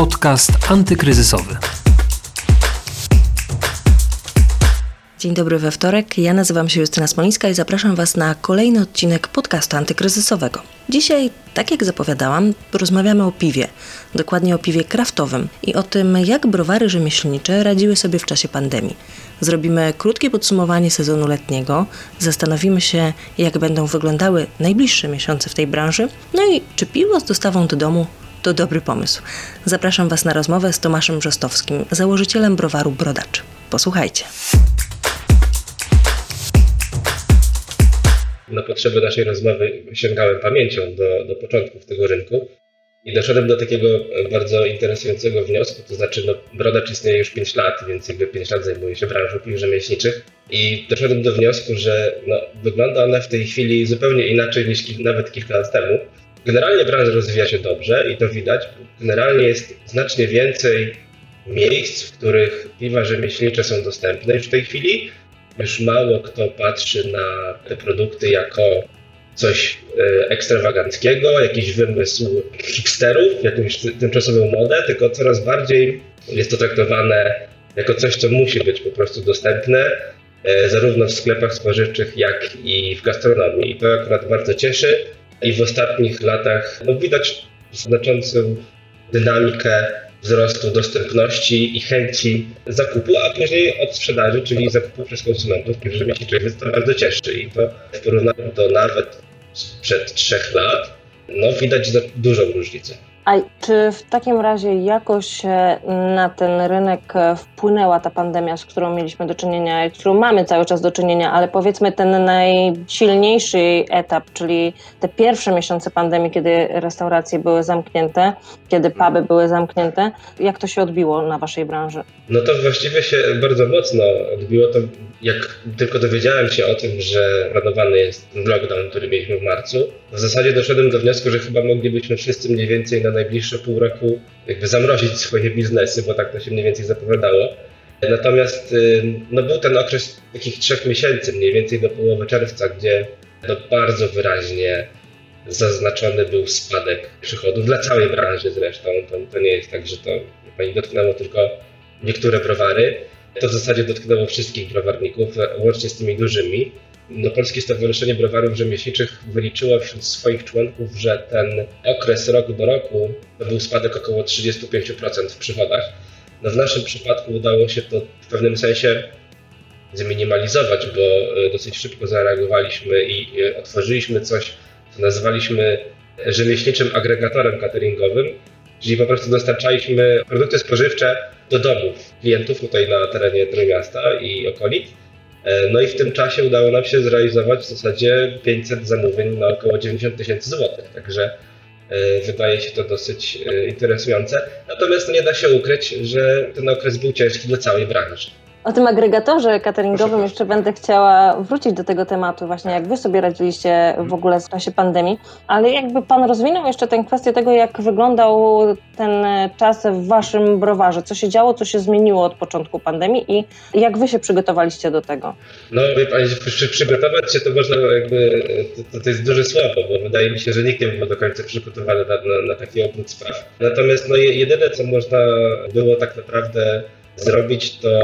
Podcast antykryzysowy. Dzień dobry we wtorek. Ja nazywam się Justyna Smolińska i zapraszam Was na kolejny odcinek podcastu antykryzysowego. Dzisiaj, tak jak zapowiadałam, rozmawiamy o piwie, dokładnie o piwie kraftowym i o tym, jak browary rzemieślnicze radziły sobie w czasie pandemii. Zrobimy krótkie podsumowanie sezonu letniego, zastanowimy się, jak będą wyglądały najbliższe miesiące w tej branży, no i czy piwo z dostawą do domu to dobry pomysł. Zapraszam Was na rozmowę z Tomaszem Brzostowskim, założycielem browaru Brodacz. Posłuchajcie. na potrzeby naszej rozmowy sięgałem pamięcią do, do początków tego rynku i doszedłem do takiego bardzo interesującego wniosku, to znaczy no, Brodacz istnieje już 5 lat, więc jakby 5 lat zajmuje się branżą piw rzemieślniczych i doszedłem do wniosku, że no, wygląda ona w tej chwili zupełnie inaczej niż nawet kilka lat temu. Generalnie branża rozwija się dobrze i to widać. Generalnie jest znacznie więcej miejsc, w których piwa rzemieślnicze są dostępne już w tej chwili już mało kto patrzy na te produkty jako coś e, ekstrawaganckiego, jakiś wymysł hipsterów, jakąś tymczasową modę, tylko coraz bardziej jest to traktowane jako coś, co musi być po prostu dostępne, e, zarówno w sklepach spożywczych, jak i w gastronomii. I to akurat bardzo cieszy. I w ostatnich latach no, widać znaczącą dynamikę wzrostu dostępności i chęci zakupu, a później od sprzedaży, czyli zakupu przez konsumentów, którzy mnie to bardzo cieszy. I to w porównaniu do nawet sprzed trzech lat, no widać dużą różnicę. A czy w takim razie jakoś na ten rynek wpłynęła ta pandemia, z którą mieliśmy do czynienia, z którą mamy cały czas do czynienia, ale powiedzmy ten najsilniejszy etap, czyli te pierwsze miesiące pandemii, kiedy restauracje były zamknięte, kiedy puby były zamknięte, jak to się odbiło na waszej branży? No to właściwie się bardzo mocno odbiło. To jak tylko dowiedziałem się o tym, że planowany jest lockdown, który mieliśmy w marcu, w zasadzie doszedłem do wniosku, że chyba moglibyśmy wszyscy mniej więcej na najbliższe pół roku jakby zamrozić swoje biznesy, bo tak to się mniej więcej zapowiadało. Natomiast y, no, był ten okres takich trzech miesięcy, mniej więcej do połowy czerwca, gdzie no, bardzo wyraźnie zaznaczony był spadek przychodów dla całej branży zresztą. To, to nie jest tak, że to pani dotknęło tylko niektóre browary. To w zasadzie dotknęło wszystkich browarników, łącznie z tymi dużymi. No, Polskie Stowarzyszenie Browarów Rzemieślniczych wyliczyło wśród swoich członków, że ten okres rok do roku był spadek około 35% w przychodach. No, w naszym przypadku udało się to w pewnym sensie zminimalizować, bo e, dosyć szybko zareagowaliśmy i e, otworzyliśmy coś, co nazwaliśmy rzemieślniczym agregatorem cateringowym, czyli po prostu dostarczaliśmy produkty spożywcze do domów klientów tutaj na terenie Trójmiasta i okolic E, no i w tym czasie udało nam się zrealizować w zasadzie 500 zamówień na około 90 tysięcy złotych, także e, wydaje się to dosyć e, interesujące. Natomiast nie da się ukryć, że ten okres był ciężki dla całej branży. O tym agregatorze cateringowym jeszcze będę chciała wrócić do tego tematu, właśnie jak wy sobie radziliście w ogóle w czasie pandemii, ale jakby pan rozwinął jeszcze tę kwestię tego, jak wyglądał ten czas w waszym browarze, co się działo, co się zmieniło od początku pandemii i jak wy się przygotowaliście do tego? No, wie pani, przy, przygotować się to można jakby, to, to jest duże słowo, bo wydaje mi się, że nikt nie był do końca przygotowany na, na, na taki obrót spraw. Natomiast no, jedyne, co można było tak naprawdę zrobić, to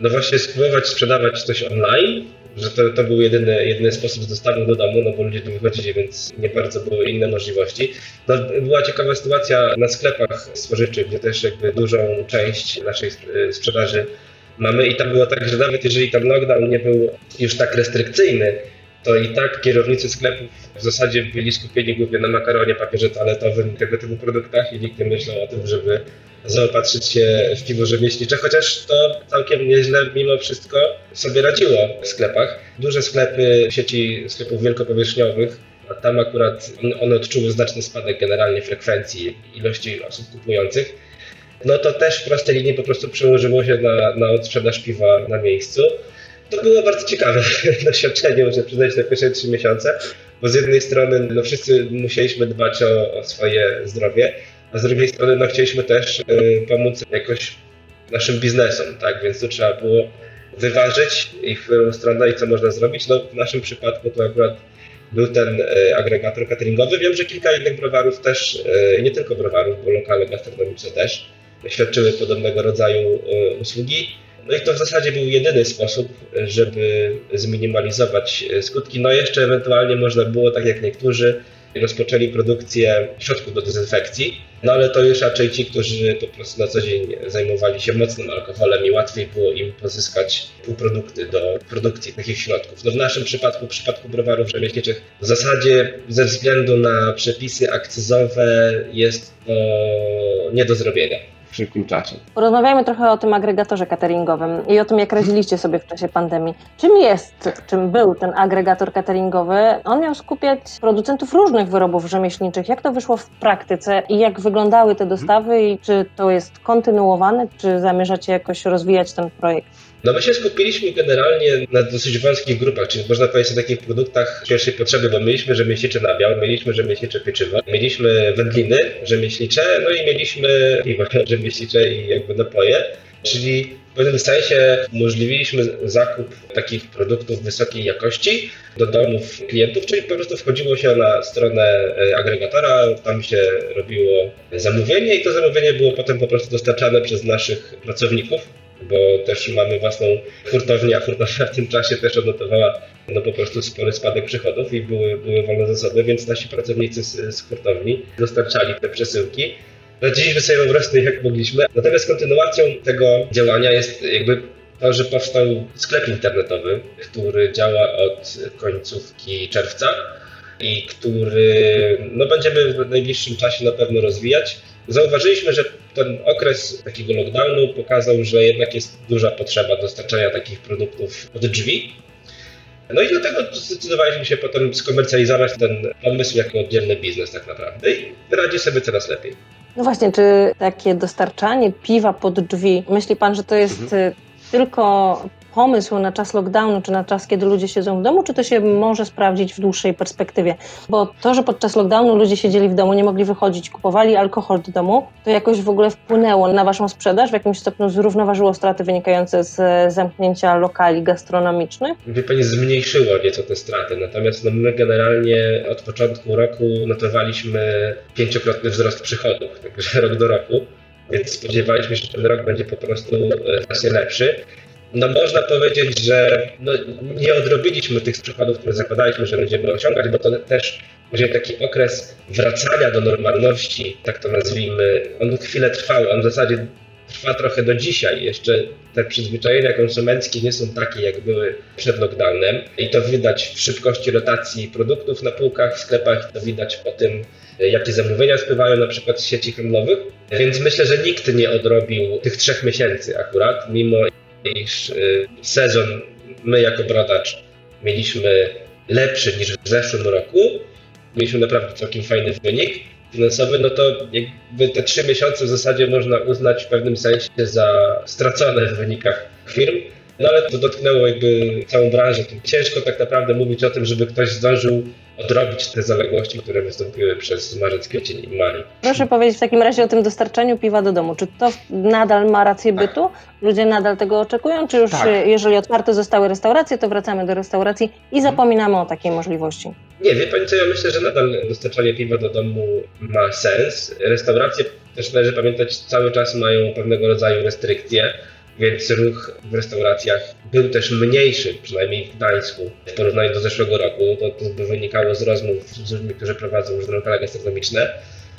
no właśnie spróbować sprzedawać coś online, że to, to był jedyny, jedyny sposób z do domu, no bo ludzie tu wychodzili, więc nie bardzo były inne możliwości. No, była ciekawa sytuacja na sklepach spożywczych, gdzie też jakby dużą część naszej sprzedaży mamy i tam było tak, że nawet jeżeli tam lockdown nie był już tak restrykcyjny, to i tak kierownicy sklepów w zasadzie byli skupieni głównie na makaronie, papierze toaletowym, tego typu produktach i nikt nie myślał o tym, żeby zaopatrzyć się w piwo rzemieślnicze, chociaż to całkiem nieźle mimo wszystko sobie radziło w sklepach. Duże sklepy sieci sklepów wielkopowierzchniowych, a tam akurat one odczuły znaczny spadek generalnie frekwencji ilości osób kupujących. No to też w prostej linii po prostu przełożyło się na, na odsprzedaż piwa na miejscu. To było bardzo ciekawe doświadczenie, muszę przyznać, te pierwsze trzy miesiące, bo z jednej strony no, wszyscy musieliśmy dbać o, o swoje zdrowie, a z drugiej strony no, chcieliśmy też y, pomóc jakoś naszym biznesom, tak? Więc to trzeba było wyważyć ich w którą stronę i co można zrobić. No, w naszym przypadku to akurat był ten e, agregator cateringowy. Wiem, że kilka innych browarów też, e, nie tylko browarów, bo lokale gastronomiczne też świadczyły podobnego rodzaju e, usługi. No i to w zasadzie był jedyny sposób, żeby zminimalizować skutki. No jeszcze ewentualnie można było, tak jak niektórzy, rozpoczęli produkcję środków do dezynfekcji, no ale to już raczej ci, którzy po prostu na co dzień zajmowali się mocnym alkoholem i łatwiej było im pozyskać półprodukty do produkcji takich środków. No w naszym przypadku, w przypadku browarów rzemieślniczych, w zasadzie ze względu na przepisy akcyzowe jest to nie do zrobienia w szybkim czasie. Porozmawiajmy trochę o tym agregatorze cateringowym i o tym, jak radziliście sobie w czasie pandemii. Czym jest, czym był ten agregator cateringowy? On miał skupiać producentów różnych wyrobów rzemieślniczych. Jak to wyszło w praktyce i jak wyglądały te dostawy i czy to jest kontynuowane, czy zamierzacie jakoś rozwijać ten projekt? No my się skupiliśmy generalnie na dosyć wąskich grupach, czyli można powiedzieć o takich produktach pierwszej potrzeby, bo mieliśmy rzemieślniczy nabiał, mieliśmy rzemieślnicze pieczywo, mieliśmy wędliny rzemieślnicze, no i mieliśmy piwo rzemieślnicze i jakby napoje, czyli w pewnym sensie umożliwiliśmy zakup takich produktów wysokiej jakości do domów klientów, czyli po prostu wchodziło się na stronę e, agregatora, tam się robiło zamówienie i to zamówienie było potem po prostu dostarczane przez naszych pracowników bo też mamy własną hurtownię, a hurtownia w tym czasie też odnotowała no po prostu spory spadek przychodów i były, były wolne zasoby, więc nasi pracownicy z, z hurtowni dostarczali te przesyłki. Radziliśmy sobie po prostu jak mogliśmy. Natomiast kontynuacją tego działania jest jakby to, że powstał sklep internetowy, który działa od końcówki czerwca i który no, będziemy w najbliższym czasie na pewno rozwijać. Zauważyliśmy, że ten okres takiego lockdownu pokazał, że jednak jest duża potrzeba dostarczania takich produktów od drzwi. No i dlatego zdecydowaliśmy się potem skomercjalizować ten pomysł jako oddzielny biznes tak naprawdę i radzi sobie coraz lepiej. No właśnie, czy takie dostarczanie piwa pod drzwi, myśli Pan, że to jest mhm. tylko pomysł na czas lockdownu, czy na czas, kiedy ludzie siedzą w domu, czy to się może sprawdzić w dłuższej perspektywie? Bo to, że podczas lockdownu ludzie siedzieli w domu, nie mogli wychodzić, kupowali alkohol do domu, to jakoś w ogóle wpłynęło na Waszą sprzedaż, w jakimś stopniu zrównoważyło straty wynikające z zamknięcia lokali gastronomicznych? Wie Pani, zmniejszyło nieco te straty, natomiast no my generalnie od początku roku notowaliśmy pięciokrotny wzrost przychodów, także rok do roku więc spodziewaliśmy się, że ten rok będzie po prostu znacznie lepszy no można powiedzieć, że no, nie odrobiliśmy tych przychodów, które zakładaliśmy, że będziemy osiągać, bo to też będzie taki okres wracania do normalności, tak to nazwijmy. On chwilę trwał, on w zasadzie trwa trochę do dzisiaj. Jeszcze te przyzwyczajenia konsumenckie nie są takie, jak były przed lockdownem. I to widać w szybkości rotacji produktów na półkach, w sklepach, to widać po tym, jakie zamówienia spływają na przykład z sieci handlowych. Więc myślę, że nikt nie odrobił tych trzech miesięcy akurat, mimo iż y, sezon my jako brodacz mieliśmy lepszy niż w zeszłym roku. Mieliśmy naprawdę całkiem fajny wynik finansowy, no to jakby te trzy miesiące w zasadzie można uznać w pewnym sensie za stracone w wynikach firm. No ale to dotknęło jakby całą branżę. Ciężko tak naprawdę mówić o tym, żeby ktoś zdążył odrobić te zaległości, które wystąpiły przez marzec, kwiecień i maj. Proszę powiedzieć w takim razie o tym dostarczaniu piwa do domu. Czy to nadal ma rację tak. bytu? Ludzie nadal tego oczekują? Czy już tak. jeżeli otwarte zostały restauracje, to wracamy do restauracji i mhm. zapominamy o takiej możliwości? Nie, wie Pani co, ja myślę, że nadal dostarczanie piwa do domu ma sens. Restauracje też należy pamiętać, cały czas mają pewnego rodzaju restrykcje więc ruch w restauracjach był też mniejszy, przynajmniej w Gdańsku, w porównaniu do zeszłego roku. To, to wynikało z rozmów z ludźmi, którzy prowadzą różne lokale gastronomiczne.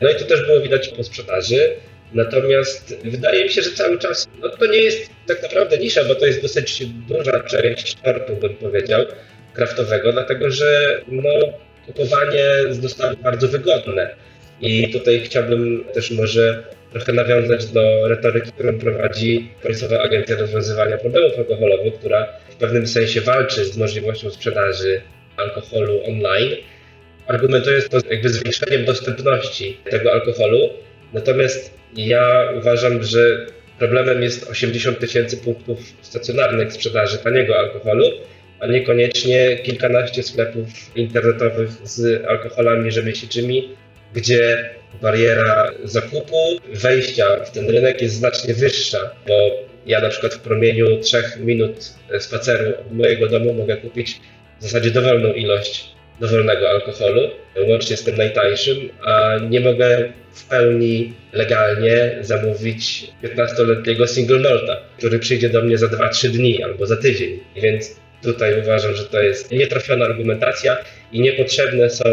No i to też było widać po sprzedaży. Natomiast wydaje mi się, że cały czas no to nie jest tak naprawdę nisza, bo to jest dosyć duża część tortu, bym powiedział, kraftowego, dlatego że no, kupowanie z dostawy bardzo wygodne. I tutaj chciałbym też może trochę nawiązać do retoryki, którą prowadzi Państwowa Agencja Rozwiązywania Problemów Alkoholowych, która w pewnym sensie walczy z możliwością sprzedaży alkoholu online. Argumentuje to jakby zwiększeniem dostępności tego alkoholu. Natomiast ja uważam, że problemem jest 80 tysięcy punktów stacjonarnych sprzedaży taniego alkoholu, a niekoniecznie kilkanaście sklepów internetowych z alkoholami rzemieślniczymi, gdzie bariera zakupu, wejścia w ten rynek jest znacznie wyższa, bo ja na przykład w promieniu 3 minut spaceru od mojego domu mogę kupić w zasadzie dowolną ilość dowolnego alkoholu, łącznie z tym najtańszym, a nie mogę w pełni legalnie zamówić 15-letniego single malta, który przyjdzie do mnie za 2-3 dni albo za tydzień. Więc tutaj uważam, że to jest nietrafiona argumentacja i niepotrzebne są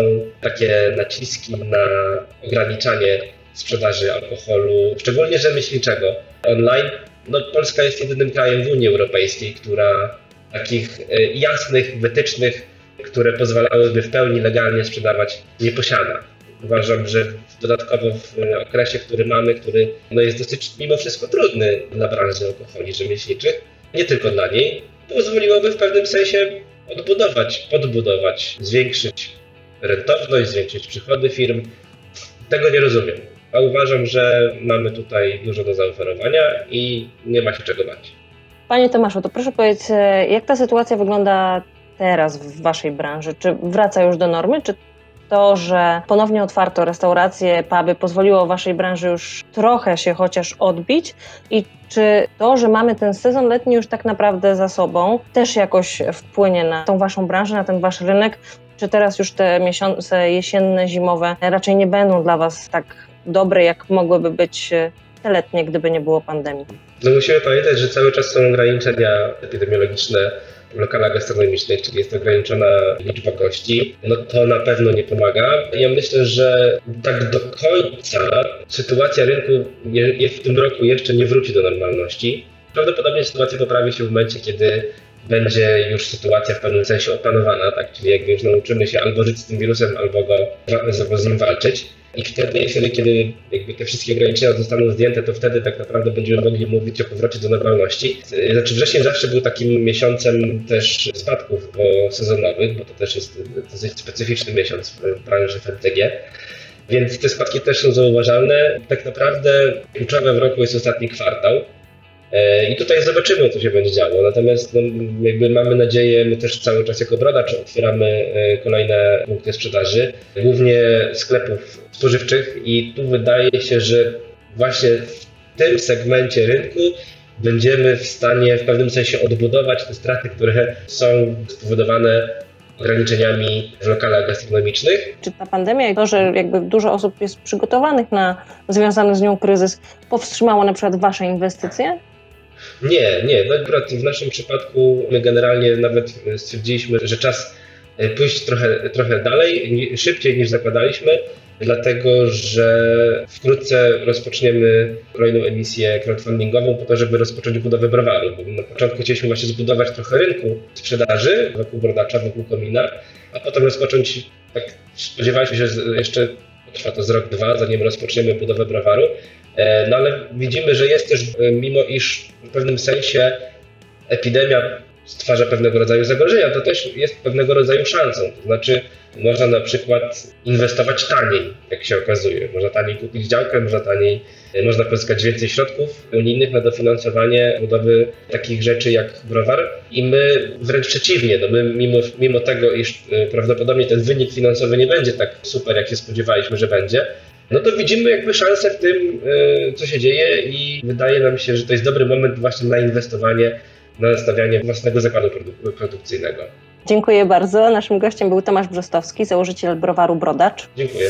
takie naciski na ograniczanie sprzedaży alkoholu, szczególnie rzemieślniczego online. No, Polska jest jedynym krajem w Unii Europejskiej, która takich e, jasnych wytycznych, które pozwalałyby w pełni legalnie sprzedawać, nie posiada. Uważam, że dodatkowo w okresie, który mamy, który no jest dosyć mimo wszystko trudny dla branży alkoholi rzemieślniczych, nie tylko dla niej, pozwoliłoby w pewnym sensie odbudować, podbudować, zwiększyć rentowność, zwiększyć przychody firm. Tego nie rozumiem. A uważam, że mamy tutaj dużo do zaoferowania i nie ma się czego bać. Panie Tomaszu, to proszę powiedzieć, jak ta sytuacja wygląda teraz w Waszej branży? Czy wraca już do normy, czy to, że ponownie otwarto restauracje, puby, pozwoliło Waszej branży już trochę się chociaż odbić? I czy to, że mamy ten sezon letni już tak naprawdę za sobą, też jakoś wpłynie na tą Waszą branżę, na ten Wasz rynek? Czy teraz już te miesiące jesienne, zimowe raczej nie będą dla Was tak dobre, jak mogłyby być e, te letnie, gdyby nie było pandemii? No musimy pamiętać, że cały czas są ograniczenia epidemiologiczne w lokalach gastronomicznych, czyli jest ograniczona liczba gości, no to na pewno nie pomaga. Ja myślę, że tak do końca sytuacja rynku w tym roku jeszcze nie wróci do normalności. Prawdopodobnie sytuacja poprawi się w momencie, kiedy będzie już sytuacja w pewnym sensie opanowana, tak? czyli jakby już nauczymy się albo żyć z tym wirusem, albo go z nim walczyć. I wtedy, wtedy, kiedy jakby te wszystkie ograniczenia zostaną zdjęte, to wtedy tak naprawdę będziemy mogli mówić o powrocie do normalności. Znaczy wrzesień zawsze był takim miesiącem też spadków sezonowych, bo to też jest dosyć specyficzny miesiąc w branży FMCG. Więc te spadki też są zauważalne. Tak naprawdę kluczowe w roku jest ostatni kwartał. E, I tutaj zobaczymy, co się będzie działo. Natomiast no, jakby mamy nadzieję, my też cały czas jako Brodacz otwieramy e, kolejne punkty sprzedaży, głównie sklepów spożywczych i tu wydaje się, że właśnie w tym segmencie rynku będziemy w stanie w pewnym sensie odbudować te straty, które są spowodowane ograniczeniami w lokalach gastronomicznych. Czy ta pandemia i to, że jakby dużo osób jest przygotowanych na związany z nią kryzys, powstrzymało na przykład Wasze inwestycje? Nie, nie. No akurat w naszym przypadku my generalnie nawet stwierdziliśmy, że czas e, pójść trochę, trochę dalej, szybciej niż zakładaliśmy, dlatego że wkrótce rozpoczniemy kolejną emisję crowdfundingową po to, żeby rozpocząć budowę browaru. Na początku chcieliśmy właśnie zbudować trochę rynku sprzedaży wokół brodacza, wokół komina, a potem rozpocząć, tak spodziewaliśmy się, że jeszcze trwa to z rok, dwa, zanim rozpoczniemy budowę browaru, E, no ale widzimy, że jest też, e, mimo iż w pewnym sensie epidemia stwarza pewnego rodzaju zagrożenia, to też jest pewnego rodzaju szansą. To znaczy, można na przykład inwestować taniej, jak się okazuje. Można taniej kupić działkę, można taniej, e, można pozyskać więcej środków unijnych na dofinansowanie budowy takich rzeczy jak browar. I my wręcz przeciwnie, no my mimo, mimo tego, iż prawdopodobnie ten wynik finansowy nie będzie tak super, jak się spodziewaliśmy, że będzie, no to widzimy jakby szansę w tym, e, co się dzieje i wydaje nam się, że to jest dobry moment właśnie na inwestowanie, na stawianie własnego zakładu produkcyjnego. Dziękuję bardzo. Naszym gościem był Tomasz Brzostowski, założyciel browaru Brodacz. Dziękuję.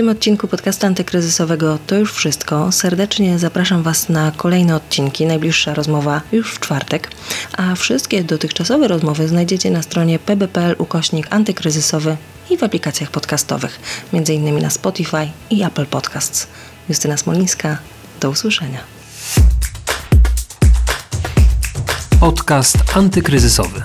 Tym odcinku podcastu antykryzysowego to już wszystko. Serdecznie zapraszam Was na kolejne odcinki. Najbliższa rozmowa już w czwartek. A wszystkie dotychczasowe rozmowy znajdziecie na stronie pb.pl ukośnik antykryzysowy i w aplikacjach podcastowych, m.in. na Spotify i Apple Podcasts. Justyna Smolińska, do usłyszenia. Podcast antykryzysowy.